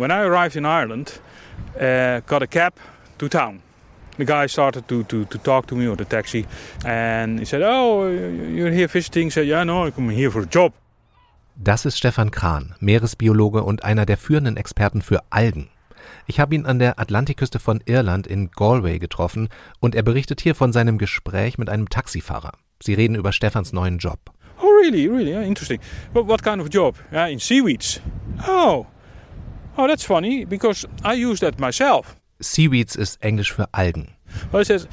when I arrived in Ireland, uh, got a cab to town. The guy started to, to, to talk to me or the taxi, and he said, "Oh, you're here visiting?" I said, "Yeah, no, I'm here for a job." Das ist Stefan Kran, Meeresbiologe und einer der führenden Experten für Algen. Ich habe ihn an der Atlantikküste von Irland in Galway getroffen und er berichtet hier von seinem Gespräch mit einem Taxifahrer. Sie reden über Stefans neuen Job. Oh, really, really yeah, interesting. But what kind of job? Yeah, in seaweeds. Oh, oh, that's funny because I use that myself. Seaweeds ist Englisch für Algen. Well, he says,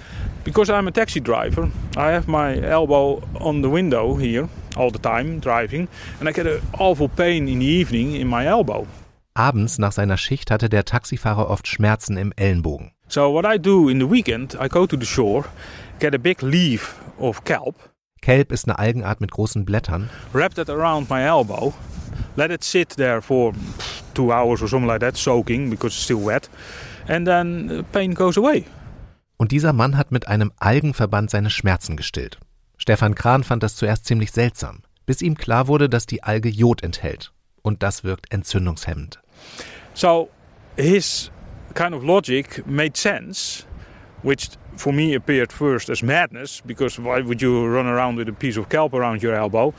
because I'm a taxi driver, I have my elbow on the window here all the time driving, and I get an awful pain in the evening in my elbow. Abends nach seiner Schicht hatte der Taxifahrer oft Schmerzen im Ellenbogen. So what I do in the weekend, I go to the shore, get a big leaf of kelp. Kelp ist eine Algenart mit großen Blättern. Wrap that around my elbow, let it sit there for two hours or something like that, soaking because it's still wet, and then the pain goes away. Und dieser Mann hat mit einem Algenverband seine Schmerzen gestillt. Stefan Kran fand das zuerst ziemlich seltsam, bis ihm klar wurde, dass die Alge Jod enthält. Und das wirkt entzündungshemmend. So his kind of logic made sense, which for me appeared first as madness, because why would you run around with a piece of kelp around your elbow?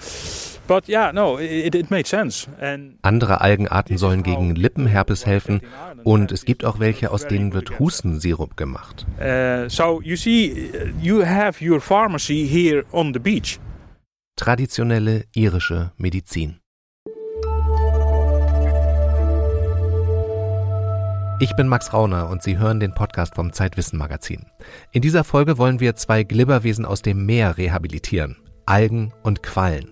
But yeah, no, it, it made sense. And Andere Algenarten sollen gegen Lippenherpes helfen und es gibt auch welche, aus denen wird Hustensirup gemacht. uh, so you see, you have your pharmacy here on the beach. Traditionelle irische Medizin. Ich bin Max Rauner und Sie hören den Podcast vom Zeitwissen Magazin. In dieser Folge wollen wir zwei Glibberwesen aus dem Meer rehabilitieren. Algen und Quallen.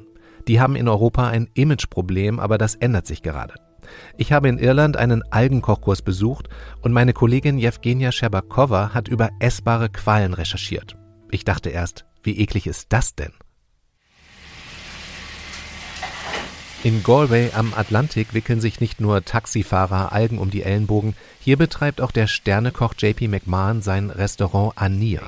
Die haben in Europa ein Imageproblem, aber das ändert sich gerade. Ich habe in Irland einen Algenkochkurs besucht und meine Kollegin Jewgenia Scherbakova hat über essbare Quallen recherchiert. Ich dachte erst, wie eklig ist das denn? In Galway am Atlantik wickeln sich nicht nur Taxifahrer Algen um die Ellenbogen, hier betreibt auch der Sternekoch JP McMahon sein Restaurant Ania.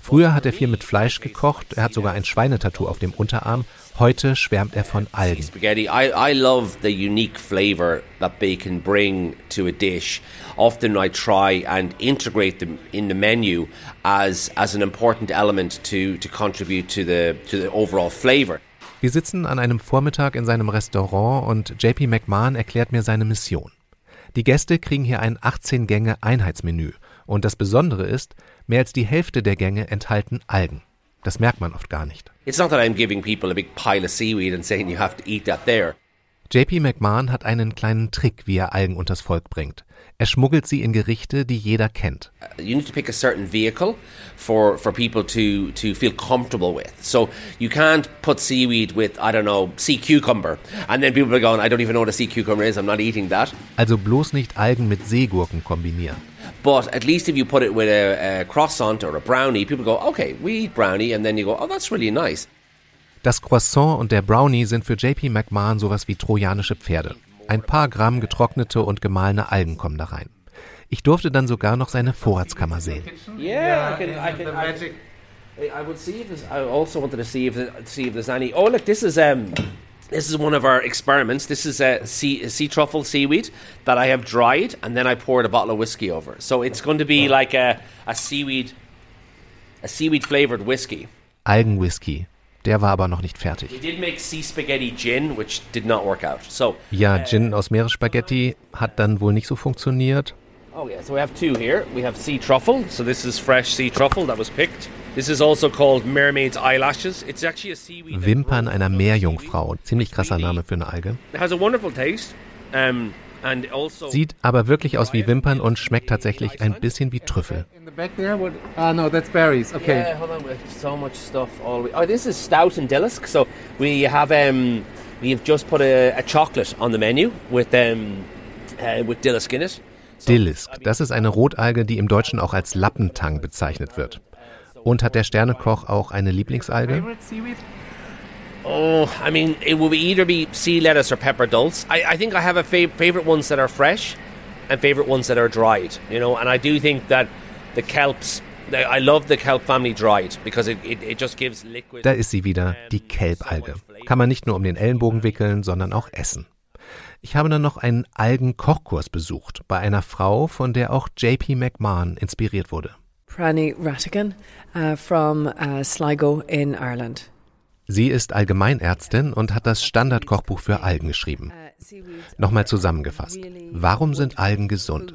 Früher hat er viel mit Fleisch gekocht, er hat sogar ein Schweinetattoo auf dem Unterarm, heute schwärmt er von Algen. Spaghetti. I, I love the unique flavor that can bring to a dish. Often I try and integrate them in the menu as as an important element to to contribute to the to the overall flavor. Wir sitzen an einem Vormittag in seinem Restaurant und JP McMahon erklärt mir seine Mission. Die Gäste kriegen hier ein 18-Gänge-Einheitsmenü und das Besondere ist, mehr als die Hälfte der Gänge enthalten Algen. Das merkt man oft gar nicht. It's not that I'm giving people a big pile of seaweed and saying you have to eat that there. JP McMahon hat einen kleinen Trick, wie er Algen unters Volk bringt. Er schmuggelt sie in Gerichte, die jeder kennt. you need to pick a certain vehicle for for people to to feel comfortable with. So you can't put seaweed with I don't know sea cucumber, and then people are going, I don't even know what a sea cucumber is. I'm not eating that. Also bloß nicht Algen mit Seegurken kombinieren. But at least if you put it with a, a croissant or a brownie, people go, okay, we eat brownie, and then you go, oh, that's really nice. Das Croissant und der Brownie sind für JP McMahon sowas wie trojanische Pferde. Ein paar Gramm getrocknete und gemahlene Algen kommen da rein. Ich durfte dann sogar noch seine Vorratskammer sehen. Yeah, I can. I can. I, I would see if there's. I also wanted to see if there- see if there's any. Oh, look, this is um. This is one of our experiments. This is a sea, sea truffle seaweed that I have dried, and then I poured a bottle of whiskey over. So it's going to be like a, a seaweed, a seaweed flavored whiskey. Algenwhisky. Der war aber noch nicht fertig. sea spaghetti gin, Ja, aus Meeresspaghetti hat dann wohl nicht so funktioniert. Oh yeah, so we have two here. We have sea truffle. So this is fresh sea truffle that was picked. This is also called mermaid's eyelashes. It's actually a seaweed. Wimpern einer Meerjungfrau. Ziemlich krasser Name für eine Alge. It has a wonderful taste. Um, Sieht aber wirklich aus wie Wimpern und schmeckt tatsächlich ein bisschen wie Trüffel. Ah, no, that's berries. Okay. Yeah, hold on. We have so much stuff. All we, oh, this is stout and dillisk. So we have um, we have just put a, a chocolate on the menu with um, uh, with dillisk in it. So- Dillisk, das ist eine Rotalge, die im Deutschen auch als Lappentang bezeichnet wird. Und hat der Sternekoch auch eine Lieblingsalge? Oh, I mean, it will be either be sea lettuce or pepper dulse. I, I think I have a fav- favorite ones that are fresh, and favorite ones that are dried. You know, and I do think that the kelps. I love the kelp family dried because it, it, it just gives liquid. Da ist sie wieder, die Kelbalge. Kann man nicht nur um den Ellenbogen wickeln, sondern auch essen. Ich habe dann noch einen Algenkochkurs besucht bei einer Frau, von der auch JP McMahon inspiriert wurde. Prani Rattigan uh, from uh, Sligo in Ireland. Sie ist Allgemeinärztin und hat das Standardkochbuch für Algen geschrieben. Nochmal zusammengefasst. Warum sind Algen gesund?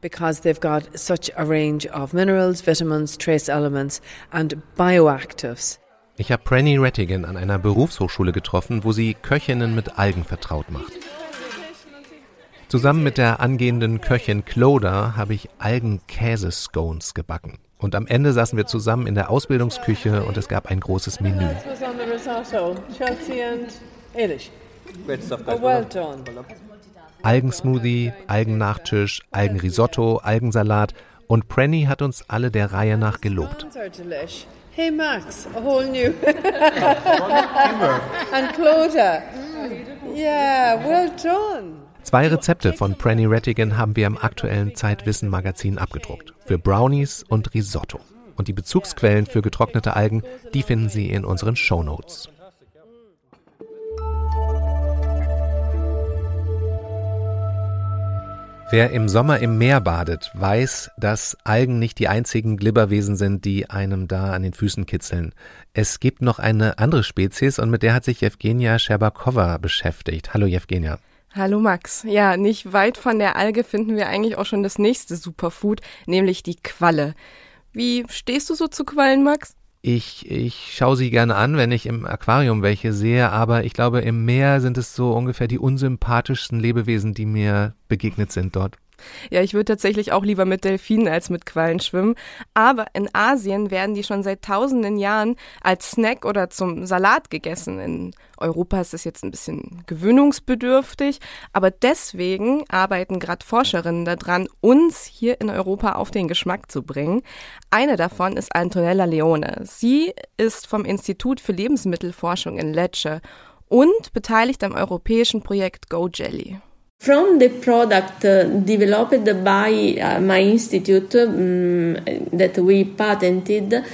Because they've got such a range of minerals, vitamins, trace elements and bioactives. Ich habe Pranny Rattigan an einer Berufshochschule getroffen, wo sie Köchinnen mit Algen vertraut macht. Zusammen mit der angehenden Köchin Cloda habe ich Algenkäse-Scones gebacken. Und am Ende saßen wir zusammen in der Ausbildungsküche und es gab ein großes Menü. Algensmoothie, Algennachtisch, Algenrisotto, Algensalat und Pranny hat uns alle der Reihe nach gelobt. Hey Max, a whole new. and Clodagh. Yeah, well done. Zwei Rezepte von Pranny Rattigan haben wir im aktuellen Zeitwissen Magazin abgedruckt. Für Brownies und Risotto. Und die Bezugsquellen für getrocknete Algen, die finden Sie in unseren Show Notes. Wer im Sommer im Meer badet, weiß, dass Algen nicht die einzigen Glibberwesen sind, die einem da an den Füßen kitzeln. Es gibt noch eine andere Spezies und mit der hat sich Jewgenia Scherbakova beschäftigt. Hallo Jewgenia. Hallo Max. Ja, nicht weit von der Alge finden wir eigentlich auch schon das nächste Superfood, nämlich die Qualle. Wie stehst du so zu Quallen, Max? Ich, ich schaue sie gerne an, wenn ich im Aquarium welche sehe, aber ich glaube, im Meer sind es so ungefähr die unsympathischsten Lebewesen, die mir begegnet sind dort. Ja, ich würde tatsächlich auch lieber mit Delfinen als mit Quallen schwimmen. Aber in Asien werden die schon seit tausenden Jahren als Snack oder zum Salat gegessen. In Europa ist das jetzt ein bisschen gewöhnungsbedürftig. Aber deswegen arbeiten gerade Forscherinnen daran, uns hier in Europa auf den Geschmack zu bringen. Eine davon ist Antonella Leone. Sie ist vom Institut für Lebensmittelforschung in Lecce und beteiligt am europäischen Projekt Go Jelly. From the product uh, developed by uh, my institute um, that we patented,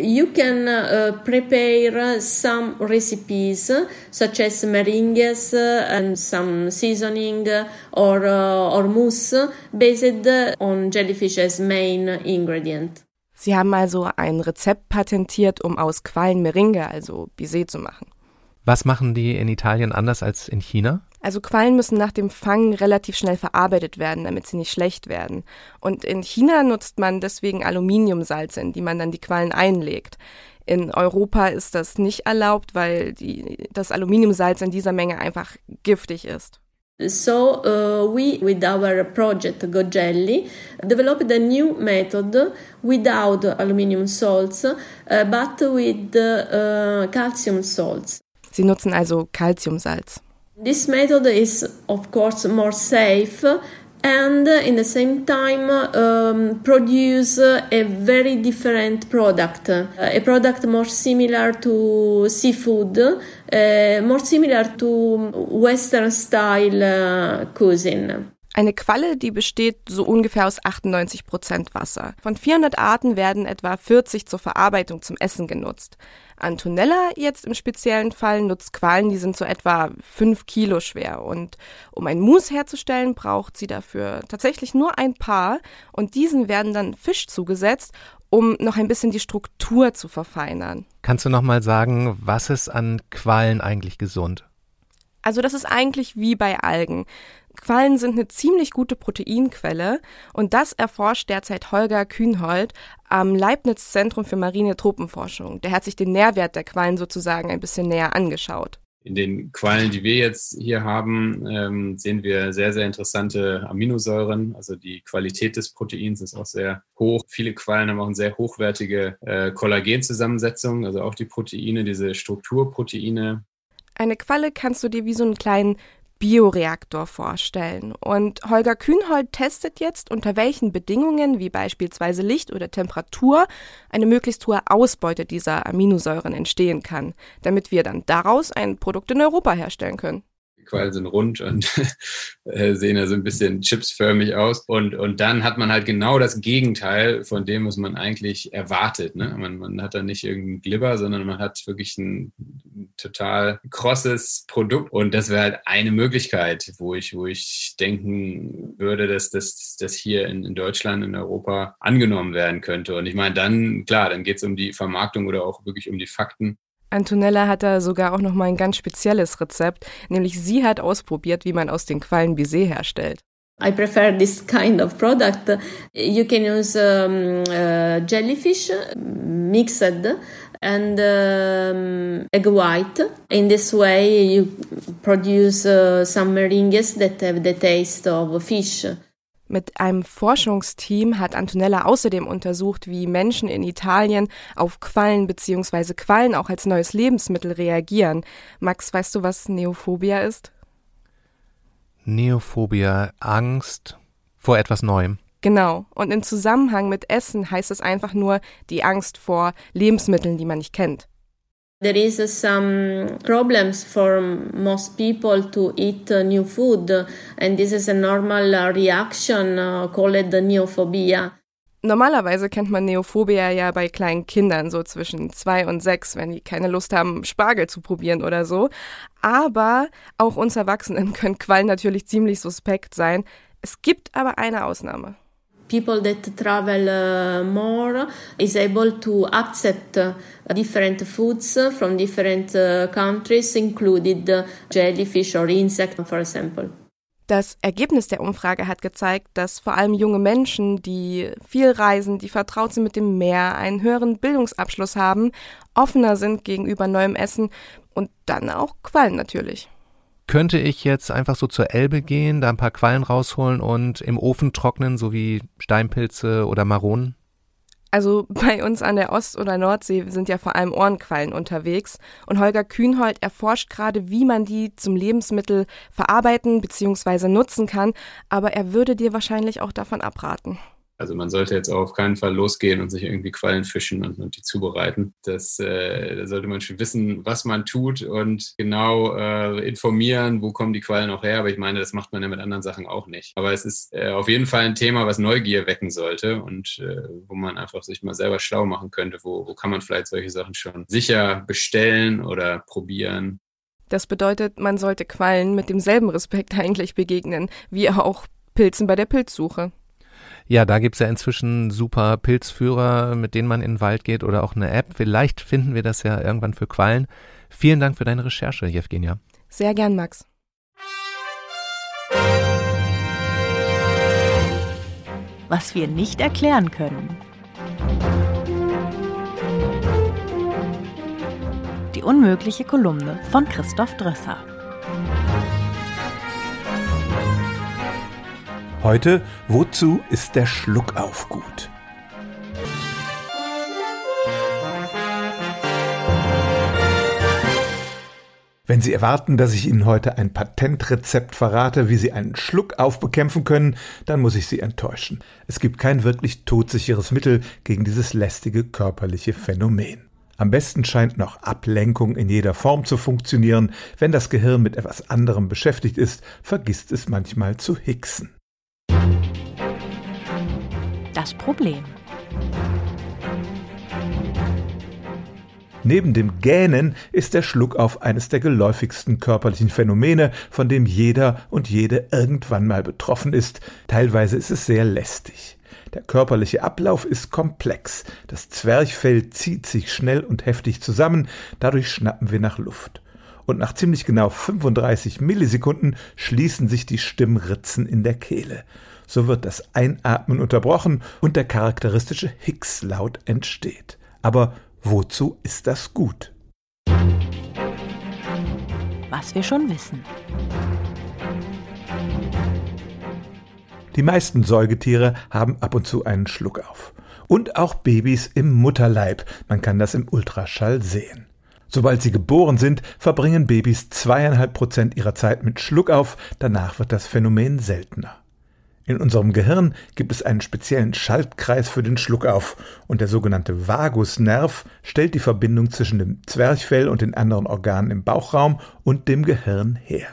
you can uh, prepare some recipes such as meringues and some seasoning or, or mousse based on jellyfish as main ingredient. Sie haben also ein Rezept patentiert, um aus Quallen Meringue, also Bisé, zu machen. Was machen die in Italien anders als in China? Also Quallen müssen nach dem Fangen relativ schnell verarbeitet werden, damit sie nicht schlecht werden. Und in China nutzt man deswegen Aluminiumsalze, in die man dann die Quallen einlegt. In Europa ist das nicht erlaubt, weil die, das Aluminiumsalz in dieser Menge einfach giftig ist. So uh, we, with our project GoJelly, developed a new method without aluminium salts, uh, but with uh, calcium salts. Sie nutzen also Calciumsalz. This method is, of course, more safe and in the same time um, produce a very different product, a product more similar to seafood, uh, more similar to Western style uh, cuisine. Eine Qualle, die besteht so ungefähr aus 98 Prozent Wasser. Von 400 Arten werden etwa 40 zur Verarbeitung zum Essen genutzt. Antonella jetzt im speziellen Fall nutzt Qualen, die sind so etwa 5 Kilo schwer. Und um ein Mousse herzustellen, braucht sie dafür tatsächlich nur ein Paar. Und diesen werden dann Fisch zugesetzt, um noch ein bisschen die Struktur zu verfeinern. Kannst du noch mal sagen, was ist an Qualen eigentlich gesund? Also das ist eigentlich wie bei Algen. Quallen sind eine ziemlich gute Proteinquelle und das erforscht derzeit Holger Kühnhold am Leibniz Zentrum für marine Tropenforschung. Der hat sich den Nährwert der Quallen sozusagen ein bisschen näher angeschaut. In den Quallen, die wir jetzt hier haben, ähm, sehen wir sehr, sehr interessante Aminosäuren. Also die Qualität des Proteins ist auch sehr hoch. Viele Quallen haben auch eine sehr hochwertige äh, Kollagenzusammensetzung, also auch die Proteine, diese Strukturproteine. Eine Qualle kannst du dir wie so einen kleinen Bioreaktor vorstellen. Und Holger Kühnhold testet jetzt, unter welchen Bedingungen, wie beispielsweise Licht oder Temperatur, eine möglichst hohe Ausbeute dieser Aminosäuren entstehen kann, damit wir dann daraus ein Produkt in Europa herstellen können. Die Quallen sind rund und äh, sehen ja so ein bisschen chipsförmig aus. Und, und dann hat man halt genau das Gegenteil von dem, was man eigentlich erwartet. Ne? Man, man hat da nicht irgendeinen Glibber, sondern man hat wirklich ein total krosses Produkt und das wäre halt eine Möglichkeit, wo ich, wo ich denken würde, dass das dass hier in, in Deutschland, in Europa angenommen werden könnte. Und ich meine, dann, klar, dann geht es um die Vermarktung oder auch wirklich um die Fakten. Antonella hat da sogar auch noch mal ein ganz spezielles Rezept, nämlich sie hat ausprobiert, wie man aus den Quallen Baiser herstellt. I prefer this kind of product. You can use um, uh, jellyfish mixed and um, egg white. In this way, you produce uh, some meringues that have the taste of fish. Mit einem Forschungsteam hat Antonella außerdem untersucht, wie Menschen in Italien auf Quallen bzw. Quallen auch als neues Lebensmittel reagieren. Max, weißt du, was Neophobia ist? Neophobia, Angst vor etwas Neuem. Genau. Und im Zusammenhang mit Essen heißt es einfach nur die Angst vor Lebensmitteln, die man nicht kennt. There is some problems for most people to eat new food, and this is a normal reaction uh, called neophobia. Normalerweise kennt man Neophobia ja bei kleinen Kindern, so zwischen zwei und sechs, wenn die keine Lust haben, Spargel zu probieren oder so. Aber auch uns Erwachsenen können Quallen natürlich ziemlich suspekt sein. Es gibt aber eine Ausnahme. People that travel uh, more is able to accept uh, different foods from different uh, countries, included jellyfish or insect, for example. Das Ergebnis der Umfrage hat gezeigt, dass vor allem junge Menschen, die viel reisen, die vertraut sind mit dem Meer, einen höheren Bildungsabschluss haben, offener sind gegenüber neuem Essen und dann auch Quallen natürlich. Könnte ich jetzt einfach so zur Elbe gehen, da ein paar Quallen rausholen und im Ofen trocknen, so wie Steinpilze oder Maronen? Also bei uns an der Ost- oder Nordsee sind ja vor allem Ohrenquallen unterwegs und Holger Kühnhold erforscht gerade, wie man die zum Lebensmittel verarbeiten bzw. nutzen kann, aber er würde dir wahrscheinlich auch davon abraten. Also man sollte jetzt auf keinen Fall losgehen und sich irgendwie Quallen fischen und, und die zubereiten. Das äh, da sollte man schon wissen, was man tut und genau äh, informieren, wo kommen die Quallen auch her. Aber ich meine, das macht man ja mit anderen Sachen auch nicht. Aber es ist äh, auf jeden Fall ein Thema, was Neugier wecken sollte und äh, wo man einfach sich mal selber schlau machen könnte. Wo, wo kann man vielleicht solche Sachen schon sicher bestellen oder probieren? Das bedeutet, man sollte Quallen mit demselben Respekt eigentlich begegnen, wie auch Pilzen bei der Pilzsuche. Ja, da gibt's ja inzwischen super Pilzführer, mit denen man in den Wald geht oder auch eine App. Vielleicht finden wir das ja irgendwann für Quallen. Vielen Dank für deine Recherche, Jevgenia. Sehr gern, Max. Was wir nicht erklären können. Die unmögliche Kolumne von Christoph Drösser. Heute, wozu ist der Schluckauf gut? Wenn Sie erwarten, dass ich Ihnen heute ein Patentrezept verrate, wie Sie einen Schluckauf bekämpfen können, dann muss ich Sie enttäuschen. Es gibt kein wirklich todsicheres Mittel gegen dieses lästige körperliche Phänomen. Am besten scheint noch Ablenkung in jeder Form zu funktionieren. Wenn das Gehirn mit etwas anderem beschäftigt ist, vergisst es manchmal zu hicksen. Das Problem. Neben dem Gähnen ist der Schluckauf eines der geläufigsten körperlichen Phänomene, von dem jeder und jede irgendwann mal betroffen ist. Teilweise ist es sehr lästig. Der körperliche Ablauf ist komplex. Das Zwerchfell zieht sich schnell und heftig zusammen, dadurch schnappen wir nach Luft. Und nach ziemlich genau 35 Millisekunden schließen sich die Stimmritzen in der Kehle. So wird das Einatmen unterbrochen und der charakteristische Hicks-Laut entsteht. Aber wozu ist das gut? Was wir schon wissen. Die meisten Säugetiere haben ab und zu einen Schluckauf. Und auch Babys im Mutterleib. Man kann das im Ultraschall sehen. Sobald sie geboren sind, verbringen Babys zweieinhalb Prozent ihrer Zeit mit Schluckauf, danach wird das Phänomen seltener. In unserem Gehirn gibt es einen speziellen Schaltkreis für den Schluckauf und der sogenannte Vagusnerv stellt die Verbindung zwischen dem Zwerchfell und den anderen Organen im Bauchraum und dem Gehirn her.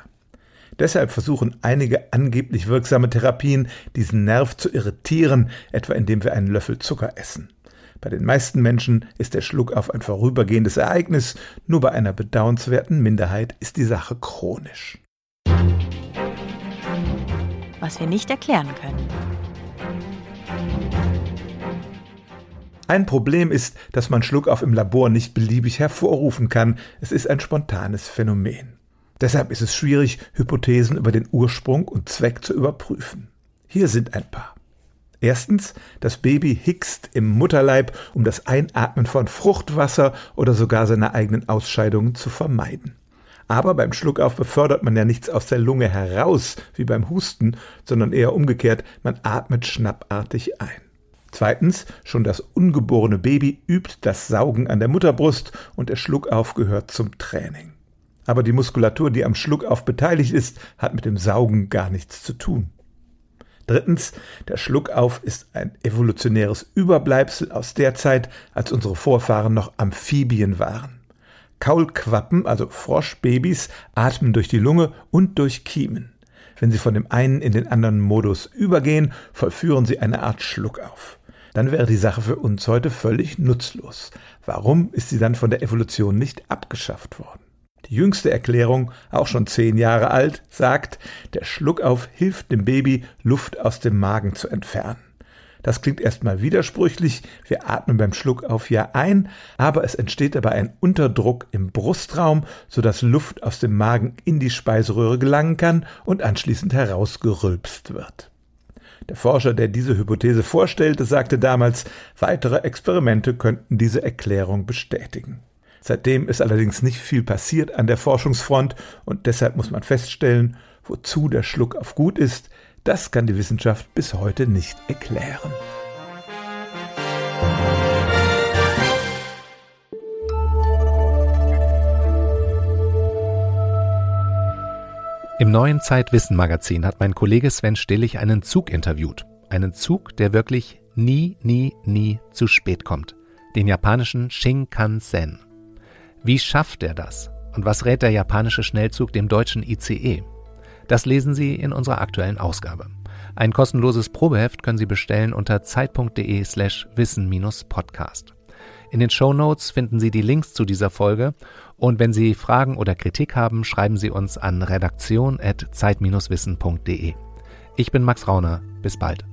Deshalb versuchen einige angeblich wirksame Therapien, diesen Nerv zu irritieren, etwa indem wir einen Löffel Zucker essen. Bei den meisten Menschen ist der Schluck auf ein vorübergehendes Ereignis, nur bei einer bedauernswerten Minderheit ist die Sache chronisch. Was wir nicht erklären können. Ein Problem ist, dass man Schluckauf im Labor nicht beliebig hervorrufen kann. Es ist ein spontanes Phänomen. Deshalb ist es schwierig, Hypothesen über den Ursprung und Zweck zu überprüfen. Hier sind ein paar. Erstens, das Baby hickst im Mutterleib, um das Einatmen von Fruchtwasser oder sogar seine eigenen Ausscheidungen zu vermeiden. Aber beim Schluckauf befördert man ja nichts aus der Lunge heraus, wie beim Husten, sondern eher umgekehrt, man atmet schnappartig ein. Zweitens, schon das ungeborene Baby übt das Saugen an der Mutterbrust und der Schluckauf gehört zum Training. Aber die Muskulatur, die am Schluckauf beteiligt ist, hat mit dem Saugen gar nichts zu tun. Drittens, der Schluckauf ist ein evolutionäres Überbleibsel aus der Zeit, als unsere Vorfahren noch Amphibien waren. Kaulquappen, also Froschbabys, atmen durch die Lunge und durch Kiemen. Wenn sie von dem einen in den anderen Modus übergehen, vollführen sie eine Art Schluckauf. Dann wäre die Sache für uns heute völlig nutzlos. Warum ist sie dann von der Evolution nicht abgeschafft worden? Die jüngste Erklärung, auch schon zehn Jahre alt, sagt, der Schluckauf hilft dem Baby, Luft aus dem Magen zu entfernen. Das klingt erstmal widersprüchlich. Wir atmen beim Schluckauf ja ein, aber es entsteht dabei ein Unterdruck im Brustraum, sodass Luft aus dem Magen in die Speiseröhre gelangen kann und anschließend herausgerülpst wird. Der Forscher, der diese Hypothese vorstellte, sagte damals, weitere Experimente könnten diese Erklärung bestätigen. Seitdem ist allerdings nicht viel passiert an der Forschungsfront und deshalb muss man feststellen, wozu der Schluck auf gut ist, das kann die Wissenschaft bis heute nicht erklären. Im neuen Zeitwissen-Magazin hat mein Kollege Sven Stillig einen Zug interviewt. Einen Zug, der wirklich nie, nie, nie zu spät kommt. Den japanischen Shinkansen. Wie schafft er das? Und was rät der japanische Schnellzug dem deutschen ICE? Das lesen Sie in unserer aktuellen Ausgabe. Ein kostenloses Probeheft können Sie bestellen unter zeit.de slash wissen-podcast. In den Show Notes finden Sie die Links zu dieser Folge und wenn Sie Fragen oder Kritik haben, schreiben Sie uns an redaktion.zeit-wissen.de. Ich bin Max Rauner. Bis bald.